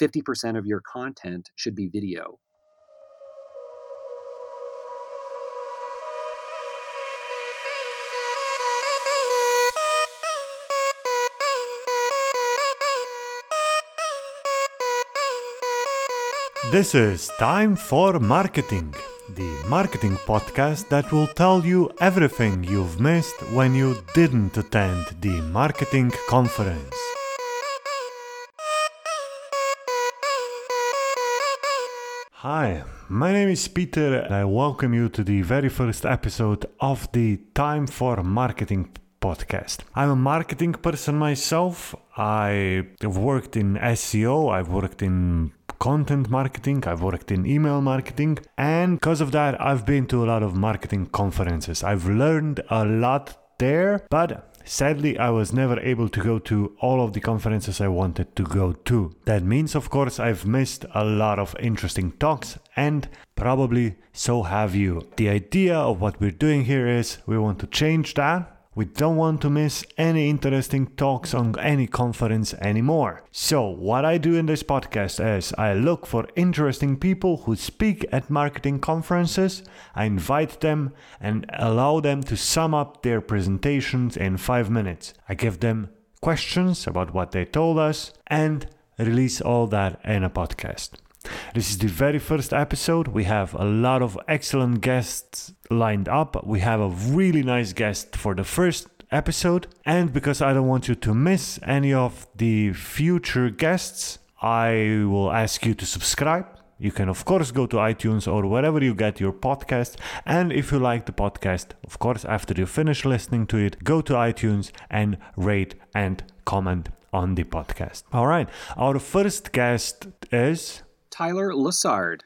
50% of your content should be video. This is Time for Marketing, the marketing podcast that will tell you everything you've missed when you didn't attend the marketing conference. Hi, my name is Peter and I welcome you to the very first episode of the Time for Marketing podcast. I'm a marketing person myself. I have worked in SEO, I've worked in content marketing, I've worked in email marketing, and because of that, I've been to a lot of marketing conferences. I've learned a lot there, but Sadly, I was never able to go to all of the conferences I wanted to go to. That means, of course, I've missed a lot of interesting talks, and probably so have you. The idea of what we're doing here is we want to change that we don't want to miss any interesting talks on any conference anymore. So, what I do in this podcast is I look for interesting people who speak at marketing conferences, I invite them and allow them to sum up their presentations in five minutes. I give them questions about what they told us and release all that in a podcast. This is the very first episode. We have a lot of excellent guests lined up. We have a really nice guest for the first episode. And because I don't want you to miss any of the future guests, I will ask you to subscribe. You can, of course, go to iTunes or wherever you get your podcast. And if you like the podcast, of course, after you finish listening to it, go to iTunes and rate and comment on the podcast. All right. Our first guest is Tyler Lessard.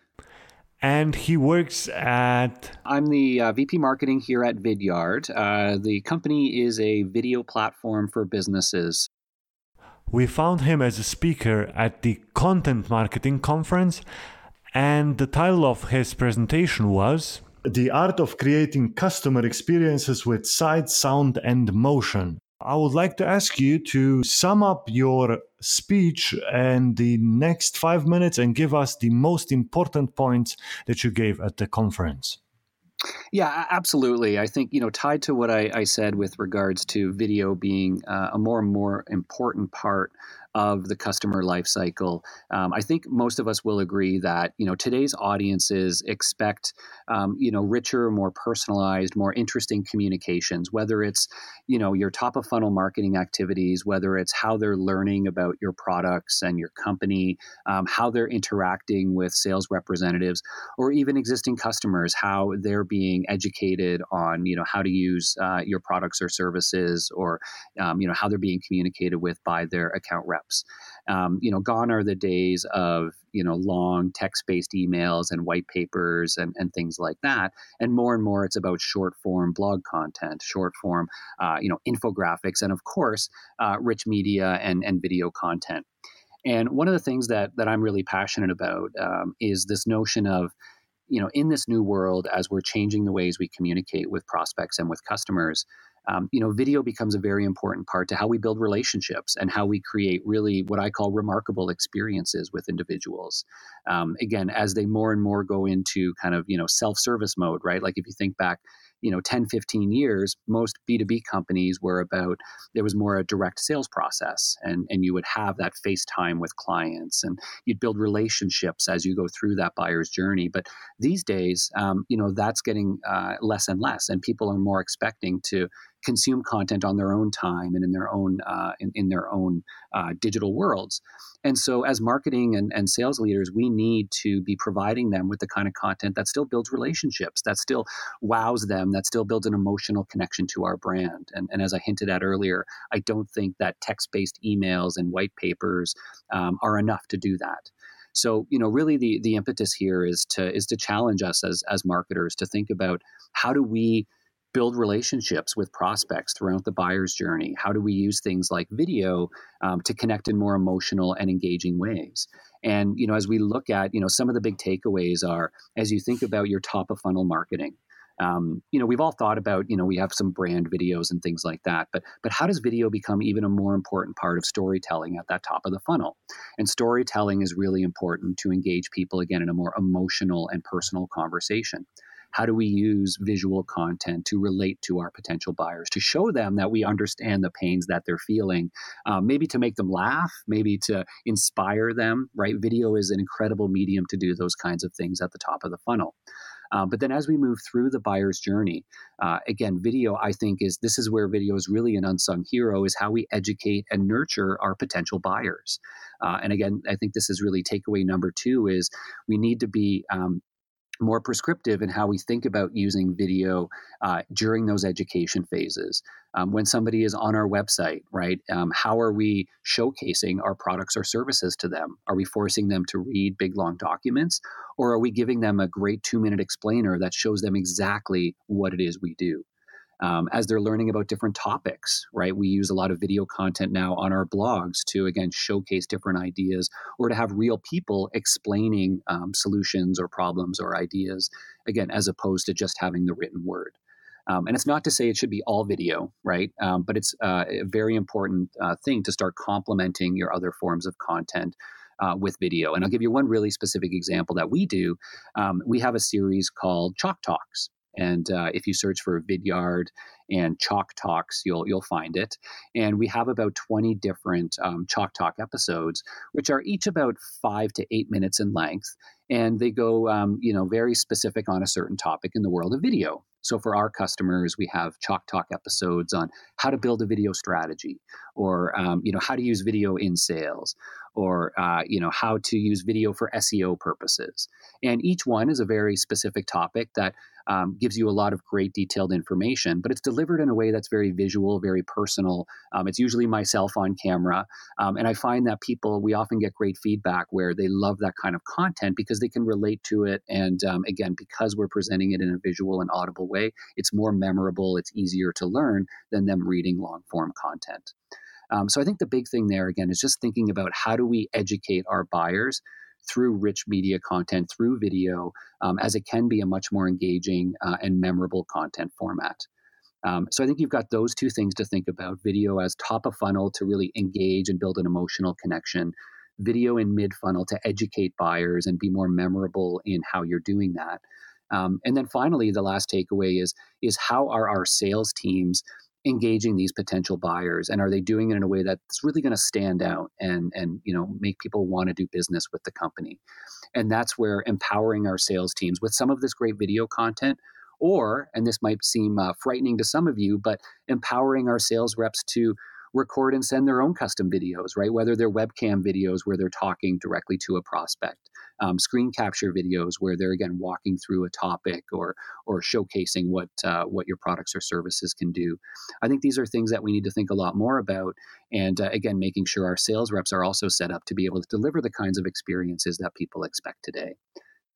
And he works at. I'm the uh, VP marketing here at Vidyard. Uh, the company is a video platform for businesses. We found him as a speaker at the Content Marketing Conference, and the title of his presentation was The Art of Creating Customer Experiences with Sight, Sound, and Motion. I would like to ask you to sum up your speech and the next five minutes and give us the most important points that you gave at the conference. Yeah, absolutely. I think, you know, tied to what I, I said with regards to video being uh, a more and more important part of the customer lifecycle. Um, I think most of us will agree that you know today's audiences expect um, you know richer, more personalized, more interesting communications. Whether it's you know your top of funnel marketing activities, whether it's how they're learning about your products and your company, um, how they're interacting with sales representatives, or even existing customers, how they're being educated on you know how to use uh, your products or services, or um, you know how they're being communicated with by their account rep Um, you know, gone are the days of you know long text-based emails and white papers and, and things like that. And more and more, it's about short-form blog content, short-form, uh, you know, infographics, and of course, uh, rich media and and video content. And one of the things that that I'm really passionate about um, is this notion of you know in this new world as we're changing the ways we communicate with prospects and with customers um, you know, video becomes a very important part to how we build relationships and how we create really what I call remarkable experiences with individuals. Um, again, as they more and more go into kind of, you know, self service mode, right? Like if you think back, you know 10 15 years most b2b companies were about there was more a direct sales process and and you would have that face time with clients and you'd build relationships as you go through that buyer's journey but these days um, you know that's getting uh, less and less and people are more expecting to consume content on their own time and in their own uh, in, in, their own uh, digital worlds. And so, as marketing and, and sales leaders, we need to be providing them with the kind of content that still builds relationships, that still wows them, that still builds an emotional connection to our brand. And, and as I hinted at earlier, I don't think that text based emails and white papers um, are enough to do that. So, you know, really the the impetus here is to is to challenge us as as marketers to think about how do we build relationships with prospects throughout the buyer's journey? How do we use things like video um, to connect in more emotional and engaging ways? And you know, as we look at you know some of the big takeaways are as you think about your top of funnel marketing. Um, you know, we've all thought about, you know, we have some brand videos and things like that, but but how does video become even a more important part of storytelling at that top of the funnel? And storytelling is really important to engage people again in a more emotional and personal conversation. How do we use visual content to relate to our potential buyers, to show them that we understand the pains that they're feeling, um, maybe to make them laugh, maybe to inspire them, right? Video is an incredible medium to do those kinds of things at the top of the funnel. Uh, but then as we move through the buyer's journey, uh, again, video, I think, is this is where video is really an unsung hero, is how we educate and nurture our potential buyers. Uh, and again, I think this is really takeaway number two is we need to be um, more prescriptive in how we think about using video uh, during those education phases. Um, when somebody is on our website, right? Um, how are we showcasing our products or services to them? Are we forcing them to read big long documents, or are we giving them a great two minute explainer that shows them exactly what it is we do? Um, as they're learning about different topics, right? We use a lot of video content now on our blogs to, again, showcase different ideas or to have real people explaining um, solutions or problems or ideas, again, as opposed to just having the written word. Um, and it's not to say it should be all video, right? Um, but it's uh, a very important uh, thing to start complementing your other forms of content uh, with video. And I'll give you one really specific example that we do. Um, we have a series called Chalk Talks. And uh, if you search for Vidyard and Chalk Talks, you'll you'll find it. And we have about 20 different um, Chalk Talk episodes, which are each about five to eight minutes in length, and they go, um, you know, very specific on a certain topic in the world of video. So for our customers, we have Chalk Talk episodes on how to build a video strategy, or um, you know how to use video in sales, or uh, you know how to use video for SEO purposes. And each one is a very specific topic that um, gives you a lot of great detailed information, but it's delivered in a way that's very visual, very personal. Um, it's usually myself on camera. Um, and I find that people, we often get great feedback where they love that kind of content because they can relate to it. And um, again, because we're presenting it in a visual and audible way, it's more memorable, it's easier to learn than them reading long form content. Um, so I think the big thing there, again, is just thinking about how do we educate our buyers through rich media content, through video, um, as it can be a much more engaging uh, and memorable content format. Um, so I think you've got those two things to think about video as top of funnel to really engage and build an emotional connection, video in mid funnel to educate buyers and be more memorable in how you're doing that. Um, and then finally, the last takeaway is is how are our sales teams engaging these potential buyers and are they doing it in a way that's really going to stand out and and you know make people want to do business with the company and that's where empowering our sales teams with some of this great video content or and this might seem uh, frightening to some of you but empowering our sales reps to record and send their own custom videos, right? Whether they're webcam videos where they're talking directly to a prospect, um, screen capture videos where they're again walking through a topic or or showcasing what uh, what your products or services can do. I think these are things that we need to think a lot more about, and uh, again, making sure our sales reps are also set up to be able to deliver the kinds of experiences that people expect today.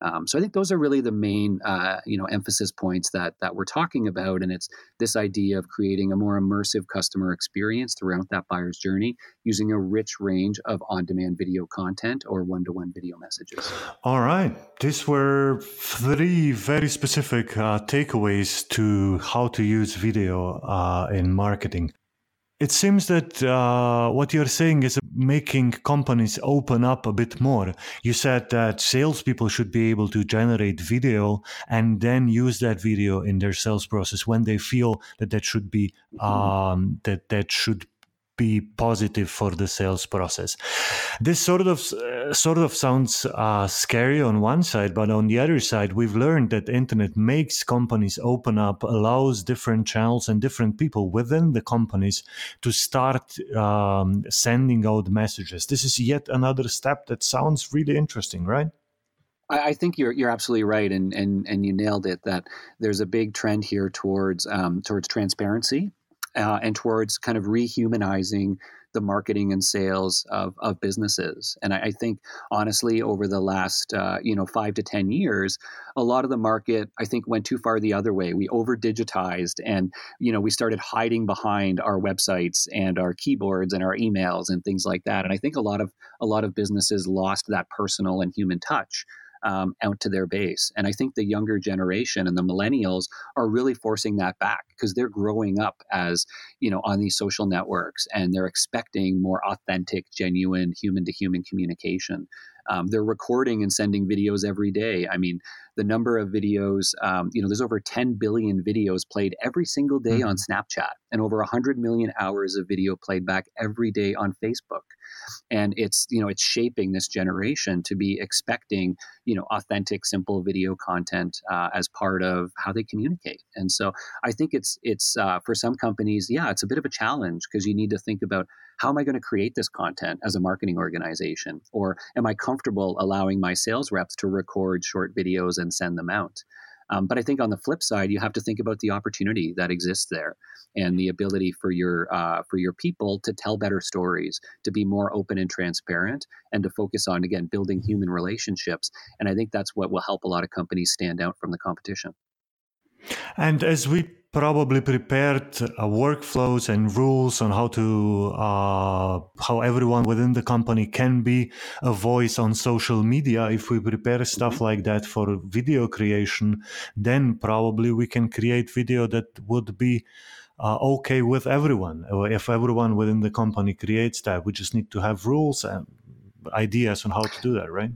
Um, so I think those are really the main, uh, you know, emphasis points that that we're talking about, and it's this idea of creating a more immersive customer experience throughout that buyer's journey using a rich range of on-demand video content or one-to-one video messages. All right, these were three very specific uh, takeaways to how to use video uh, in marketing. It seems that uh, what you're saying is making companies open up a bit more. You said that salespeople should be able to generate video and then use that video in their sales process when they feel that that should be mm-hmm. um, that that should be positive for the sales process. This sort of uh, sort of sounds uh, scary on one side, but on the other side, we've learned that internet makes companies open up, allows different channels and different people within the companies to start um, sending out messages. This is yet another step that sounds really interesting, right? I, think you're you're absolutely right, and and and you nailed it. That there's a big trend here towards um, towards transparency uh, and towards kind of rehumanizing the marketing and sales of, of businesses. And I, I think, honestly, over the last uh, you know five to ten years, a lot of the market I think went too far the other way. We over digitized, and you know we started hiding behind our websites and our keyboards and our emails and things like that. And I think a lot of a lot of businesses lost that personal and human touch. Um, out to their base. And I think the younger generation and the millennials are really forcing that back because they're growing up as, you know, on these social networks and they're expecting more authentic, genuine human to human communication. Um, they're recording and sending videos every day. I mean, the number of videos, um, you know, there's over 10 billion videos played every single day mm-hmm. on Snapchat and over 100 million hours of video played back every day on Facebook. And it's, you know, it's shaping this generation to be expecting, you know, authentic, simple video content uh, as part of how they communicate. And so I think it's, it's uh, for some companies, yeah, it's a bit of a challenge because you need to think about how am I going to create this content as a marketing organization? Or am I comfortable allowing my sales reps to record short videos and send them out? Um, but I think on the flip side, you have to think about the opportunity that exists there and the ability for your uh, for your people to tell better stories, to be more open and transparent, and to focus on again building human relationships. And I think that's what will help a lot of companies stand out from the competition. And as we probably prepared uh, workflows and rules on how to uh, how everyone within the company can be a voice on social media if we prepare stuff mm-hmm. like that for video creation then probably we can create video that would be uh, okay with everyone if everyone within the company creates that we just need to have rules and ideas on how to do that right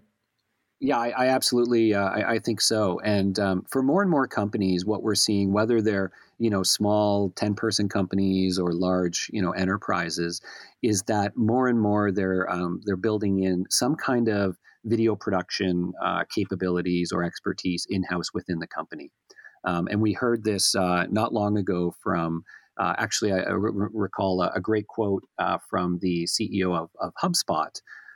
yeah, I, I absolutely, uh, I, I, think so. And um, for more and more companies, what we're seeing, whether they're you know small 10 person companies or large you know enterprises, is that more and more they're um, they're building in some kind of video production uh, capabilities or expertise in house within the company. Um, and we heard this uh, not long ago from. Uh, actually, I, I re- recall a, a, great quote uh, from the CEO of, of HubSpot,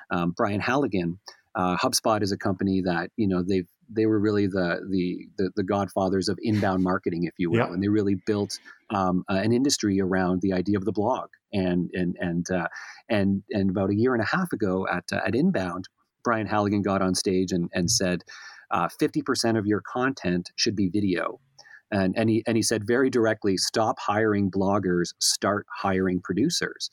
um, Brian Halligan, uh, HubSpot is a company that you know they've they were really the, the the, the godfathers of inbound marketing, if you will, yeah. and they really built um, uh, an industry around the idea of the blog. And and and uh, and and about a year and a half ago at uh, at Inbound, Brian Halligan got on stage and and said, uh, fifty percent of your content should be video. And, and, he, and he said very directly stop hiring bloggers, start hiring producers.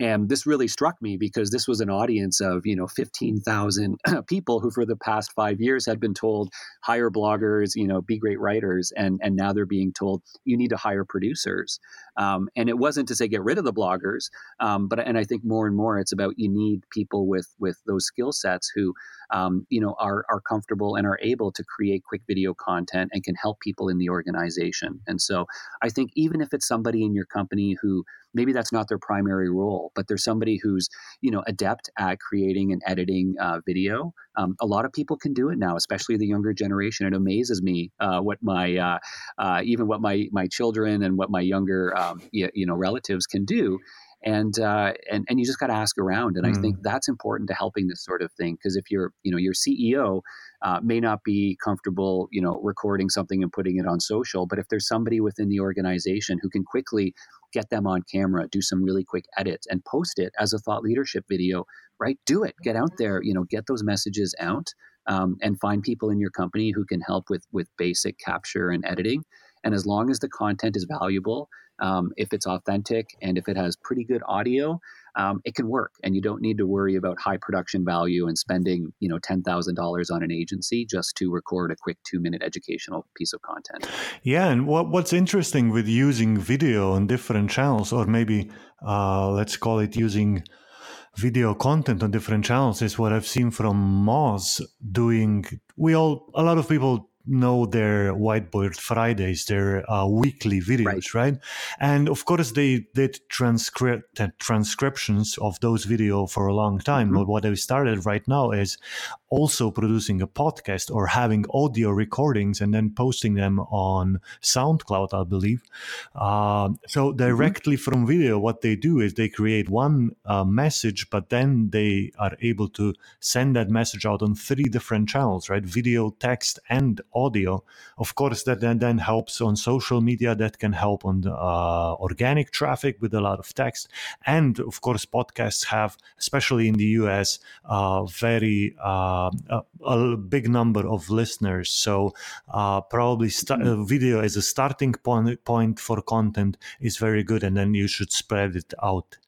And this really struck me because this was an audience of, you know, 15,000 people who for the past five years had been told, hire bloggers, you know, be great writers. And, and now they're being told, you need to hire producers. Um, and it wasn't to say get rid of the bloggers, um, but, and I think more and more it's about you need people with, with those skill sets who, um, you know, are, are comfortable and are able to create quick video content and can help people in the organization. And so I think even if it's somebody in your company who, maybe that's not their primary role, but they're somebody who's you know adept at creating and editing uh, video. Um, a lot of people can do it now, especially the younger generation. It amazes me uh, what my uh, uh even what my my children and what my younger um, you, you, know relatives can do. And, uh, and and you just got to ask around, and mm. I think that's important to helping this sort of thing. Because if you're you know your CEO uh, may not be comfortable, you know, recording something and putting it on social. But if there's somebody within the organization who can quickly get them on camera, do some really quick edits, and post it as a thought leadership video, right? Do it. Get out there. You know, get those messages out, um, and find people in your company who can help with with basic capture and editing. And as long as the content is valuable, um, if it's authentic, and if it has pretty good audio, um, it can work and you don't need to worry about high production value and spending you know $10000 on an agency just to record a quick two minute educational piece of content. Yeah and what, what's interesting with using video on different channels or maybe uh, let's call it using video content on different channels is what i've seen from moz doing. We all a lot of people know their whiteboard fridays their uh, weekly videos right. right. and of course they did transcript transcriptions of those video for a long time mm-hmm. but what they started right now is also producing a podcast or having audio recordings and then posting them on soundcloud i believe uh, so mm-hmm. directly mm-hmm. from video what they do is they create one uh, message but then they are able to send that message out on three different channels right video text and audio. Of course, that then, then helps on social media, that can help on the, uh, organic traffic with a lot of text. And of course, podcasts have, especially in the US, uh, very uh, a, a, big number of listeners. So uh, probably st- mm-hmm. video as a starting point, point for content is very good, and then you should spread it out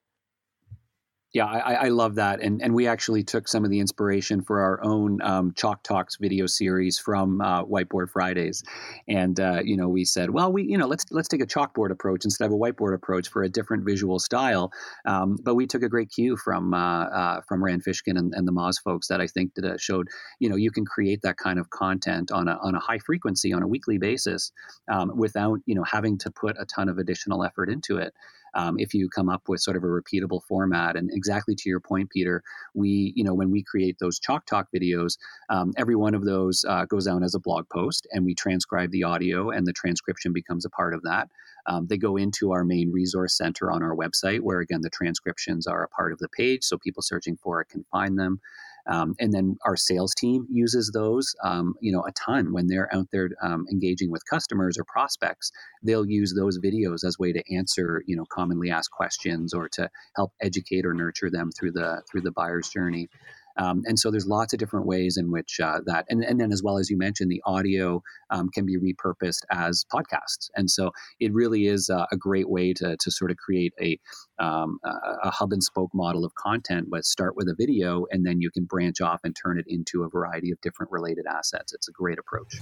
Yeah, I, I, love that, and and we actually took some of the inspiration for our own um, Chalk Talks video series from uh, Whiteboard Fridays, and uh, you know we said, well, we you know let's let's take a chalkboard approach instead of a whiteboard approach for a different visual style. Um, but we took a great cue from uh, uh from Rand Fishkin and, and, the Moz folks that I think that uh, showed you know you can create that kind of content on a on a high frequency on a weekly basis um, without you know having to put a ton of additional effort into it um, if you come up with sort of a repeatable format. And exactly to your point, Peter, we, you know, when we create those Chalk Talk videos, um, every one of those uh, goes out as a blog post and we transcribe the audio and the transcription becomes a part of that. Um, they go into our main resource center on our website, where again, the transcriptions are a part of the page. So people searching for it can find them. Um, and then our sales team uses those, um, you know, a ton when they're out there um, engaging with customers or prospects. They'll use those videos as way to answer, you know, commonly asked questions or to help educate or nurture them through the through the buyer's journey. Um, and so there's lots of different ways in which uh, that, and, and then as well as you mentioned, the audio um, can be repurposed as podcasts. And so it really is uh, a great way to, to sort of create a, um, a hub and spoke model of content, but start with a video and then you can branch off and turn it into a variety of different related assets. It's a great approach.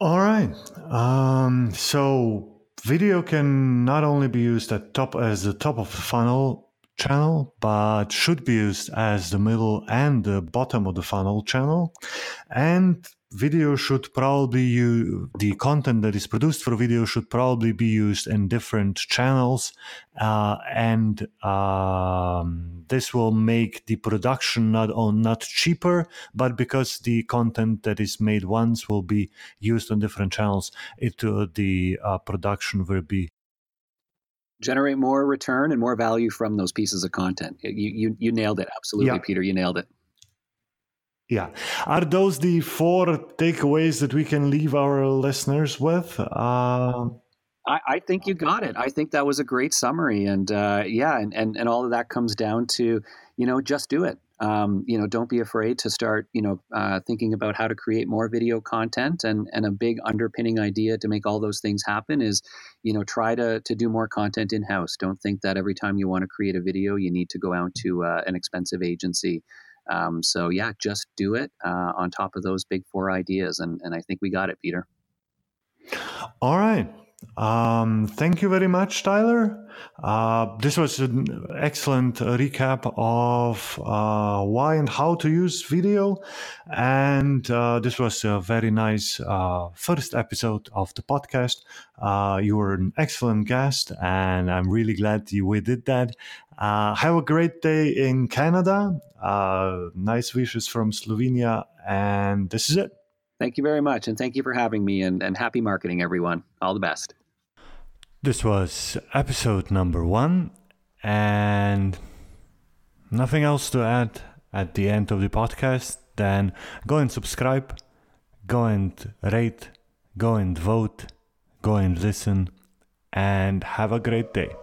All right. Um, so video can not only be used at top as the top of the funnel channel, but should be used as the middle and the bottom of the funnel channel. And video should probably use the content that is produced for video should probably be used in different channels uh, and um, this will make the production not on not cheaper but because the content that is made once will be used on different channels it uh, the uh, production will be generate more return and more value from those pieces of content. You you, you nailed it. Absolutely, yeah. Peter. You nailed it. Yeah. Are those the four takeaways that we can leave our listeners with? Uh... I, I, think you got it. I think that was a great summary. And uh, yeah, and, and, and all of that comes down to, you know, just do it um, you know, don't be afraid to start, you know, uh, thinking about how to create more video content. And and a big underpinning idea to make all those things happen is, you know, try to to do more content in house. Don't think that every time you want to create a video, you need to go out to uh, an expensive agency. Um, so yeah, just do it uh, on top of those big four ideas, and and I think we got it, Peter. All right. Um, thank you very much, Tyler. Uh, this was an excellent recap of uh, why and how to use video. And uh, this was a very nice uh, first episode of the podcast. Uh, you were an excellent guest, and I'm really glad we did that. Uh, have a great day in Canada. nice wishes from Slovenia. And this is it. Thank you very much. And thank you for having me. And, and happy marketing, everyone. All the best. This was episode number one. And nothing else to add at the end of the podcast. Then go and subscribe, go and rate, go and vote, go and listen, and have a great day.